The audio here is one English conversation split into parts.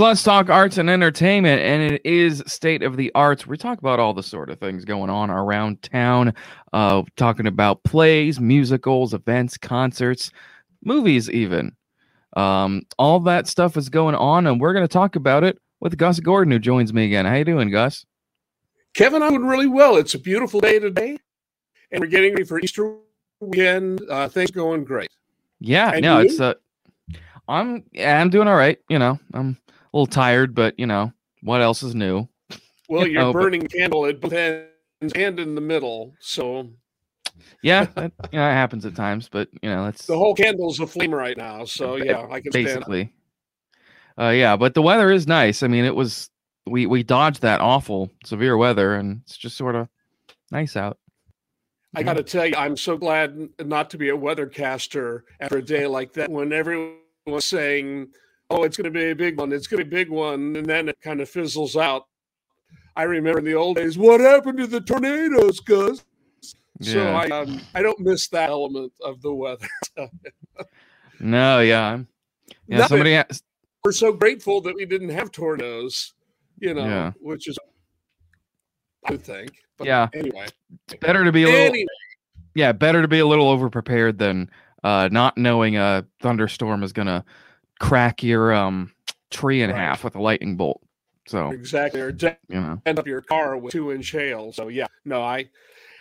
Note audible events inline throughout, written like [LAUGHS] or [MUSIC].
Let's talk arts and entertainment, and it is state of the arts. We talk about all the sort of things going on around town, uh, talking about plays, musicals, events, concerts, movies, even. Um, all that stuff is going on, and we're going to talk about it with Gus Gordon, who joins me again. How you doing, Gus? Kevin, I'm doing really well. It's a beautiful day today, and we're getting ready for Easter weekend. Uh, things going great. Yeah, And no, you? it's uh, I'm yeah, I'm doing all right. You know, I'm a little tired, but you know, what else is new? Well, [LAUGHS] You you're know, but- burning candle at both ends and in the middle, so Yeah, that, you know, it happens at times, but you know, that's the whole candle's aflame right now. So yeah, I can stand. basically. Uh, yeah, but the weather is nice. I mean, it was we we dodged that awful severe weather, and it's just sort of nice out. I got to tell you, I'm so glad not to be a weathercaster after a day like that when everyone's saying, "Oh, it's going to be a big one. It's going to be a big one," and then it kind of fizzles out. I remember in the old days, what happened to the tornadoes, Gus? So Yeah. I um, I don't miss that element of the weather. [LAUGHS] No, yeah, yeah. Not somebody asked, We're so grateful that we didn't have tornadoes, you know, Yeah. which is I think. But Yeah. Anyway, it's better to be a little anyway, yeah, better to be a little overprepared than uh not knowing a thunderstorm is gonna crack your um tree in Right. half with a lightning bolt. So exactly. Or de- you know, end up your car with two inch hail. So yeah, no, I,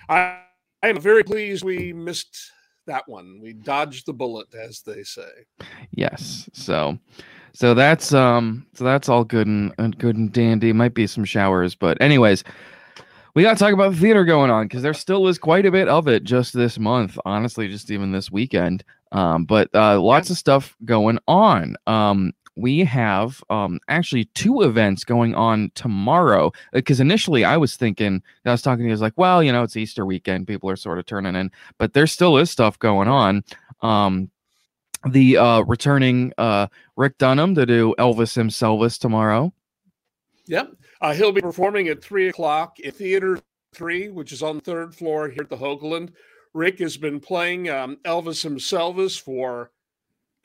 I, I am very pleased we missed that one. We dodged the bullet, as they say. yes. So so that's um so that's all good and, and good and dandy. Might be some showers, but anyways, we got to talk about the theater going on because there still is quite a bit of it just this month. Honestly, just even this weekend. Um, but uh, lots of stuff going on. Um, we have um actually two events going on tomorrow because initially I was thinking I was talking to you I was like, well, you know, it's Easter weekend, people are sort of turning in, but there still is stuff going on. Um, the uh returning uh Rick Dunham to do Elvis himself tomorrow. Yep. Uh, he'll be performing at three o'clock in Theater Three, which is on the third floor here at the Hoagland. Rick has been playing um, Elvis himself for,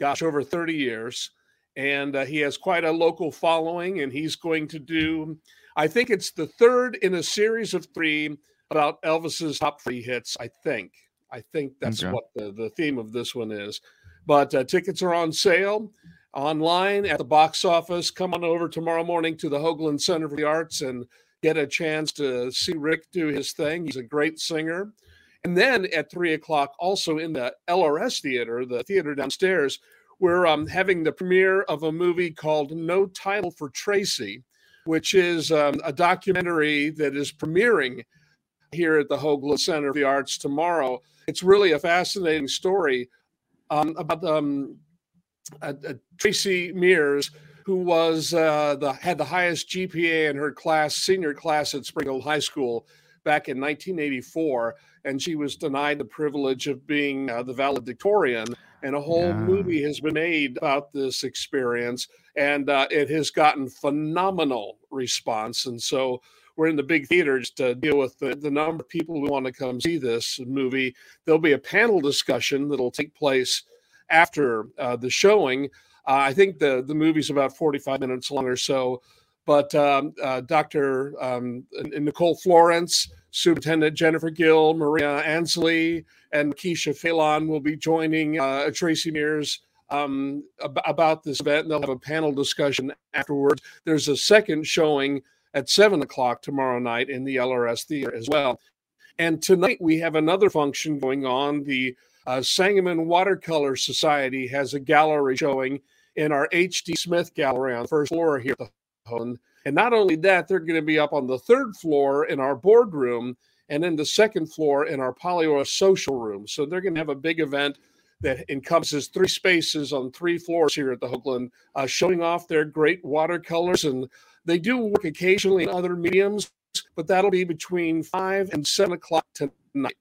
gosh, over 30 years. And uh, he has quite a local following, and he's going to do, I think it's the third in a series of three about Elvis's top three hits, I think. I think that's Okay. what the, the theme of this one is. But uh, tickets are on sale online at the box office. Come on over tomorrow morning to the Hoagland Center for the Arts and get a chance to see Rick do his thing. He's a great singer. And then at three o'clock, also in the LRS theater, the theater downstairs, we're um, having the premiere of a movie called No Title for Tracy, which is um, a documentary that is premiering here at the Hoagland Center for the Arts tomorrow. It's really a fascinating story um, about um, Tracey Meares, who was uh, the had the highest GPA in her class, senior class at Springfield High School back in 1984, and she was denied the privilege of being uh, the valedictorian. And a whole Yeah. movie has been made about this experience, and uh, it has gotten phenomenal response. And so we're in the big theaters to deal with the, the number of people who want to come see this movie. There'll be a panel discussion that'll take place after uh, the showing. Uh, I think the the movie's about 45 minutes long or so. But um, uh, Dr. Um, Nicole Florence, Superintendent Jennifer Gill, Maria Ansley, and Keisha Phelan will be joining uh, Tracey Meares um, ab- about this event. And they'll have a panel discussion afterwards. There's a second showing at seven o'clock tomorrow night in the LRS Theater as well. And tonight we have another function going on. The uh, Sangamon Watercolor Society has a gallery showing in our H.D. Smith Gallery on the first floor here at the. And not only that, they're going to be up on the third floor in our boardroom and then the second floor in our Polyor social room. So they're going to have a big event that encompasses three spaces on three floors here at the Hoagland, uh, showing off their great watercolors. And they do work occasionally in other mediums, but that'll be between five and seven o'clock tonight.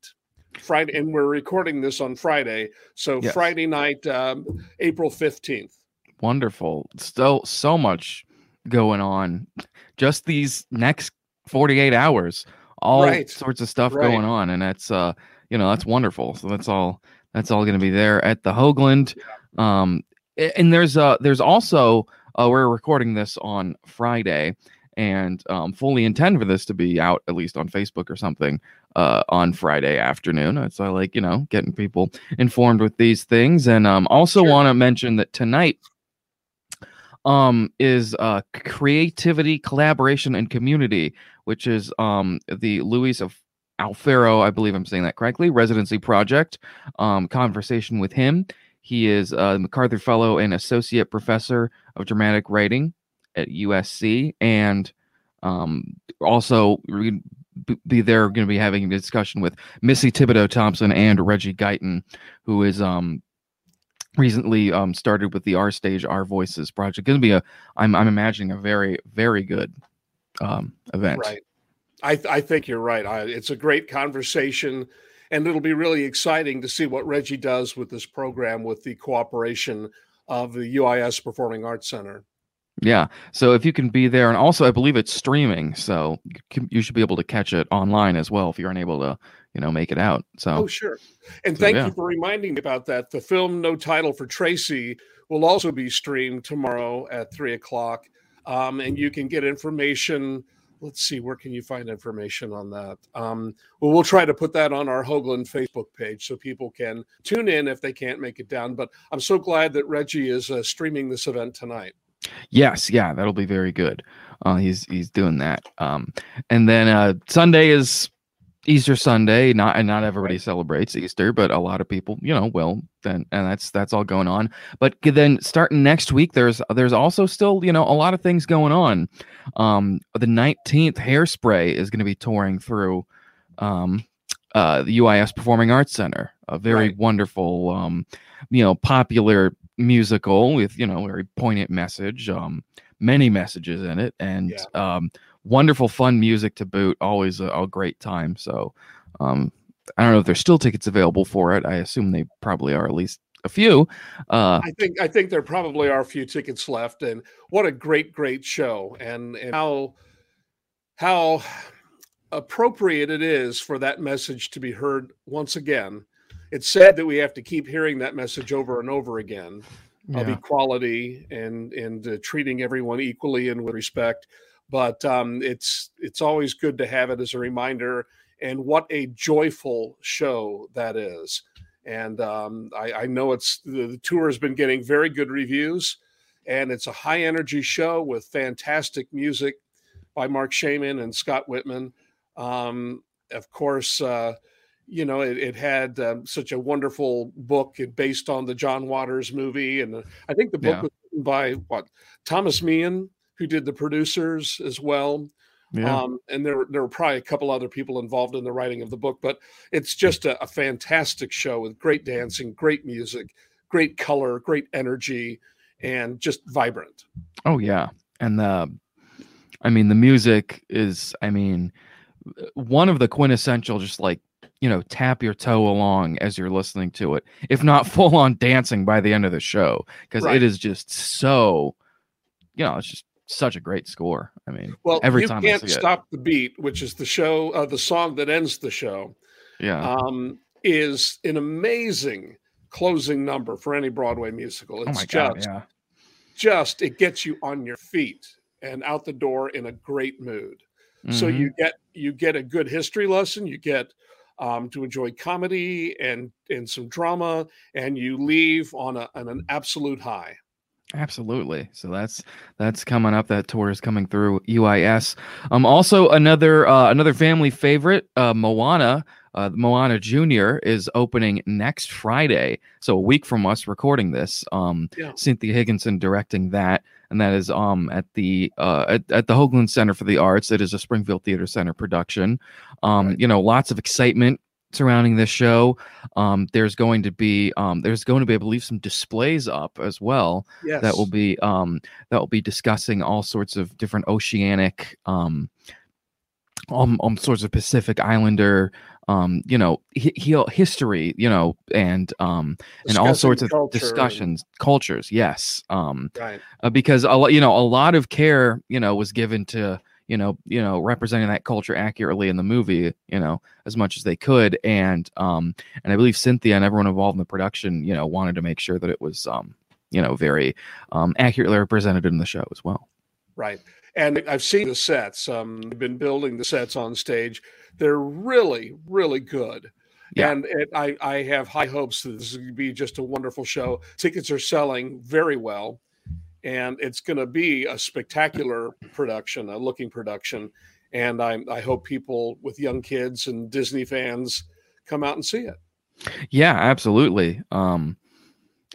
Friday, and we're recording this on Friday. So Yes. Friday night, um, April 15th. Wonderful. Still so much going on. Just these next 48 hours. All Right. sorts of stuff Right. going on. And that's uh, you know, that's wonderful. So that's all that's all gonna be there at the Hoagland. Um and there's uh there's also uh, we're recording this on Friday, and um, fully intend for this to be out at least on Facebook or something uh, on Friday afternoon. So I like you know getting people informed with these things, and um, also sure. want to mention that tonight um is uh creativity collaboration and community which is um the luis of alfaro i believe i'm saying that correctly residency project um conversation with him. He is a macarthur fellow and associate professor of dramatic writing at usc and um also be there going to be having a discussion with missy thibodeau thompson and reggie guyton who is um recently um started with the R stage R voices project. Going to be a i'm i'm imagining a very very good um event. Right. I i think you're right. I, it's a great conversation and it'll be really exciting to see what reggie does with this program with the cooperation of the uis performing arts center. Yeah. So if you can be there, and also I believe it's streaming, so you should be able to catch it online as well if you're unable to, you know, make it out. So. Oh, sure. And so, thank yeah. you for reminding me about that. The film No Title for Tracy will also be streamed tomorrow at three o'clock, um, and you can get information. Let's see, where can you find information on that? Um, well, we'll try to put that on our Hoagland Facebook page so people can tune in if they can't make it down. But I'm so glad that Reggie is uh, streaming this event tonight. Yes, yeah, that'll be very good. Uh, he's he's doing that. Um, and then uh, Sunday is Easter Sunday. Not and not everybody celebrates Easter, but a lot of people, you know, will. Then and that's that's all going on. But then starting next week, there's there's also still you know a lot of things going on. Um, the nineteenth Hairspray is going to be touring through. Um, uh, the UIS Performing Arts Center, a very right. wonderful, um, you know, popular musical with you know very poignant message um many messages in it and yeah. um wonderful fun music to boot always a, a, great time so um i don't know if there's still tickets available for it i assume they probably are at least a few uh i think i think there probably are a few tickets left and what a great great show and and how how appropriate it is for that message to be heard once again it's sad that we have to keep hearing that message over and over again yeah. of equality and and uh, treating everyone equally and with respect. But um, it's it's always good to have it as a reminder. And what a joyful show that is! And um, I, I, know it's the, the tour has been getting very good reviews, and it's a high energy show with fantastic music by Marc Shaiman and Scott Wittman. Um, of course. Uh, you know, it, it had um, such a wonderful book based on the John Waters movie, and uh, I think the book yeah. was written by what Thomas Meehan, who did the producers as well. Yeah. Um, and there, there were probably a couple other people involved in the writing of the book, but it's just a, a fantastic show with great dancing, great music, great color, great energy, and just vibrant. Oh yeah, and the, I mean, the music is, I mean, one of the quintessential, just like you know, tap your toe along as you're listening to it, if not [LAUGHS] full on dancing by the end of the show, because right. it is just so, you know, it's just such a great score. I mean, well, every time you can't stop it. the beat, which is the show, uh, the song that ends the show. Yeah, um, is an amazing closing number for any Broadway musical. Oh it's oh just, God, yeah. just it gets you on your feet and out the door in a great mood. Mm-hmm. So you get you get a good history lesson. You get um, to enjoy comedy and and some drama, and you leave on, a, on an absolute high. Absolutely. So that's that's coming up. That tour is coming through UIS. Um, also another uh, another family favorite, uh, Moana. Uh, Moana Junior is opening next Friday, so a week from us recording this. Um, yeah. Cynthia Higginson directing that, and that is um at the uh at, at the Hoagland Center for the Arts. It is a Springfield Theater Center production. Um, right. you know, lots of excitement surrounding this show. Um, there's going to be um, there's going to be, I believe, some displays up as well yes. that will be um, that will be discussing all sorts of different oceanic um, um, um sorts of Pacific Islander um you know he, history you know and um and all sorts of discussions cultures yes um right. Uh, because a lot you know a lot of care you know was given to you know, you know, representing that culture accurately in the movie, you know, as much as they could. And um, and I believe Cynthia and everyone involved in the production, you know, wanted to make sure that it was um, you know very um, accurately represented in the show as well. Right, and I've seen the sets. Um, I've been building the sets on stage. They're really, really good. Yeah. And it, I, I have high hopes that this is going to be just a wonderful show. Tickets are selling very well, and it's going to be a spectacular production, a looking production. And I, I hope people with young kids and Disney fans come out and see it. Yeah, absolutely. Um,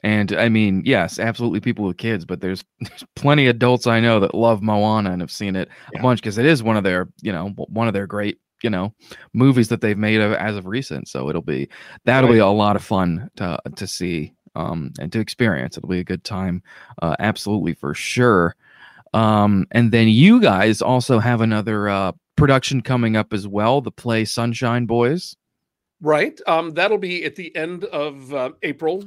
and I mean, yes, absolutely people with kids, but there's, [LAUGHS] there's plenty of adults I know that love Moana and have seen it yeah. a bunch because it is one of their, you know, one of their great, you know, movies that they've made of, as of recent. So it'll be that'll right. be a lot of fun to to see um and to experience. It'll be a good time, uh, absolutely for sure. Um, and then you guys also have another uh production coming up as well, the play Sunshine Boys. Right. Um, that'll be at the end of uh, April,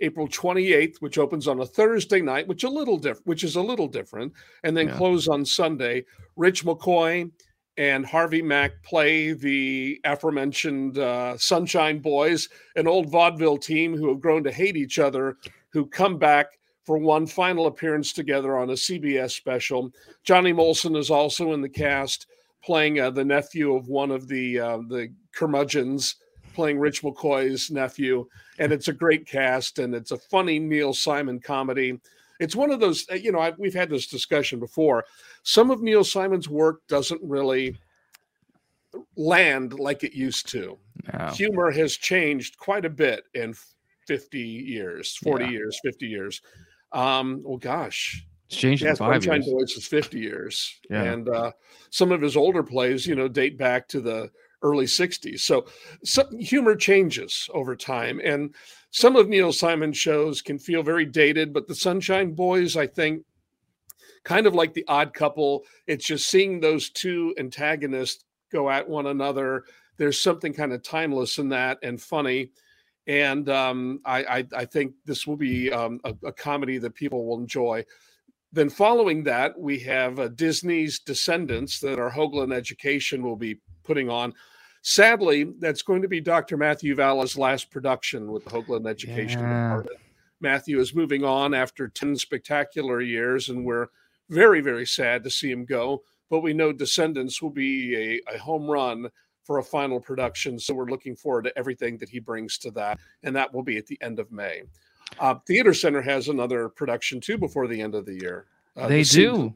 April 28th, which opens on a Thursday night, which a little different, which is a little different, and then yeah. close on Sunday. Rich McCoy and Harvey Mack play the aforementioned uh, Sunshine Boys, an old vaudeville team who have grown to hate each other, who come back for one final appearance together on a CBS special. Johnny Molson is also in the cast, playing uh, the nephew of one of the uh, the curmudgeons playing Rich McCoy's nephew, and it's a great cast, and it's a funny Neil Simon comedy. It's one of those, uh, you know, I, we've had this discussion before. Some of Neil Simon's work doesn't really land like it used to. No. Humor has changed quite a bit in 50 years, 40 yeah. years, 50 years. Um, well, gosh, it's changed in five Sunshine years. Boys is 50 years. Yeah. And uh, some of his older plays, you know, date back to the early 60s. So, so humor changes over time. And some of Neil Simon's shows can feel very dated, but the Sunshine Boys, I think, kind of like the odd couple, it's just seeing those two antagonists go at one another. There's something kind of timeless in that and funny. And um, I, I, I, think this will be um, a, a, comedy that people will enjoy. Then, following that, we have uh, Disney's Descendants that our Hoagland Education will be putting on. Sadly, that's going to be Dr. Matthew Valla's last production with the Hoagland Education yeah. Department. Matthew is moving on after 10 spectacular years, and we're very, very sad to see him go. But we know Descendants will be a, a home run for a final production. So we're looking forward to everything that he brings to that. And that will be at the end of May. Uh, Theater Center has another production too before the end of the year. Uh, they the do. Season.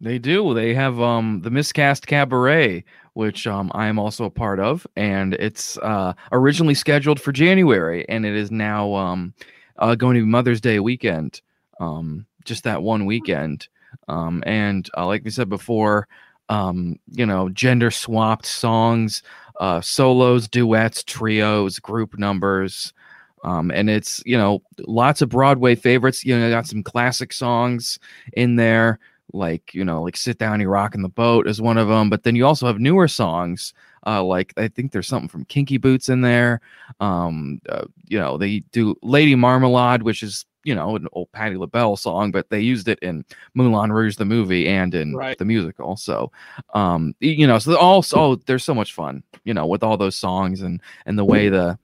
They do. They have um the Miscast Cabaret, which um I am also a part of, and it's uh originally scheduled for January, and it is now um uh, going to be Mother's Day weekend, um just that one weekend, um and uh, like we said before, um you know gender swapped songs, uh solos, duets, trios, group numbers. Um, and it's you know lots of Broadway favorites. You know, got some classic songs in there like you know like sit down you rocking the boat is one of them but then you also have newer songs uh like i think there's something from kinky boots in there um uh, you know they do lady marmalade which is you know an old patti labelle song but they used it in moulin rouge the movie and in right. the musical so um you know so also oh, there's so much fun you know with all those songs and and the way the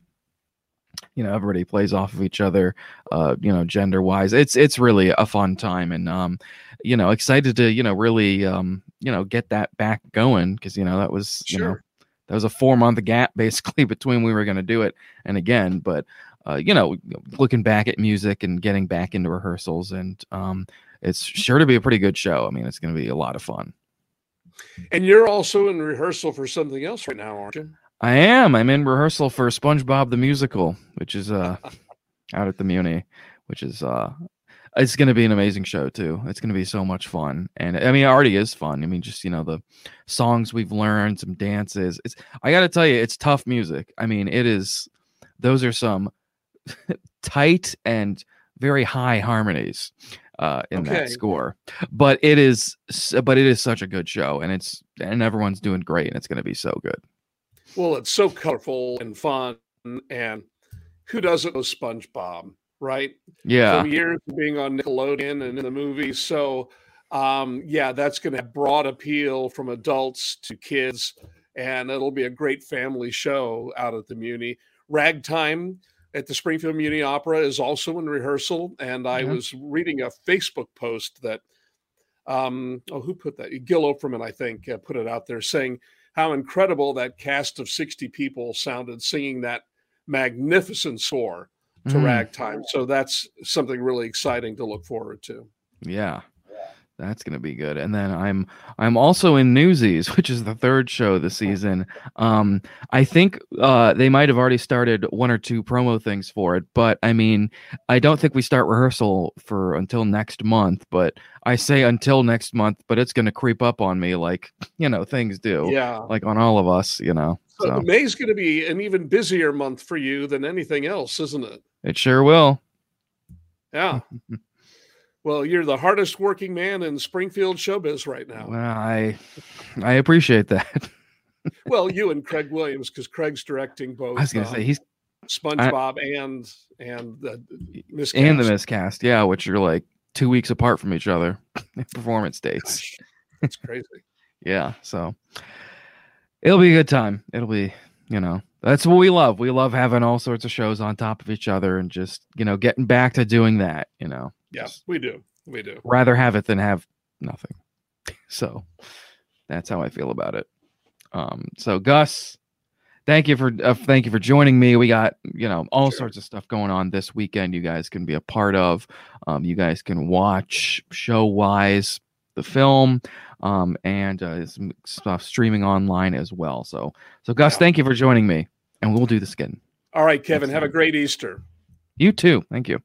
you know everybody plays off of each other uh you know gender wise it's it's really a fun time and um you know excited to you know really um you know get that back going because you know that was sure. you know that was a four month gap [LAUGHS] basically between we were going to do it and again but uh, you know looking back at music and getting back into rehearsals and um it's sure to be a pretty good show. I mean it's going to be a lot of fun. And you're also in rehearsal for something else right now aren't you I am. I'm in rehearsal for SpongeBob the Musical, which is uh [LAUGHS] out at the Muni, which is uh it's going to be an amazing show too. It's going to be so much fun, and I mean, it already is fun. I mean, just you know the songs we've learned, some dances. It's I got to tell you, it's tough music. I mean, it is. Those are some [LAUGHS] tight and very high harmonies uh, in okay. that score, but it is. But it is such a good show, and it's and everyone's doing great, and it's going to be so good. Well, it's so colorful and fun, and who doesn't know SpongeBob, right? Yeah. From years of being on Nickelodeon and in the movies. So, um, yeah, that's going to have broad appeal from adults to kids, and it'll be a great family show out at the Muni. Ragtime at the Springfield Muni Opera is also in rehearsal. And I was reading a Facebook post that, um, oh, who put that? Gil Oferman, I think, uh, put it out there saying how incredible that cast of 60 people sounded singing that magnificent score to mm. ragtime. So that's something really exciting to look forward to. Yeah. That's gonna be good. And then I'm I'm also in Newsies, [LAUGHS] which is the third show this season. Um, I think uh, they might have already started one or two promo things for it, but I mean, I don't think we start rehearsal for until next month. But I say until next month, but it's gonna creep up on me like [LAUGHS] you know things do. Yeah, like on all of us, you know. So. May's going to be an even busier month for you than anything else, isn't it? It sure will. Yeah. [LAUGHS] well, you're the hardest working man in Springfield showbiz right now. Well, I I appreciate that. [LAUGHS] well, you and Craig Williams, because Craig's directing both. I was going to uh, say he's SpongeBob I, and and the miscast. and the miscast, yeah, which are like two weeks apart from each other [LAUGHS] performance dates. Gosh, that's crazy. [LAUGHS] yeah, so it'll be a good time. It'll be, you know, that's what we love. We love having all sorts of shows on top of each other and just, you know, getting back to doing that, you know. Yeah, we do. We do. Rather have it than have nothing. [LAUGHS] So that's how I feel about it. Um, so Gus, thank you for uh, thank you for joining me. We got you know all sure. sorts of stuff going on this weekend. You guys can be a part of. Um, you guys can watch show wise the film um, and uh, some stuff streaming online as well. So, so Gus, yeah. thank you for joining me, and we'll do this again. All right, Kevin, have a great Easter. You too. Thank you.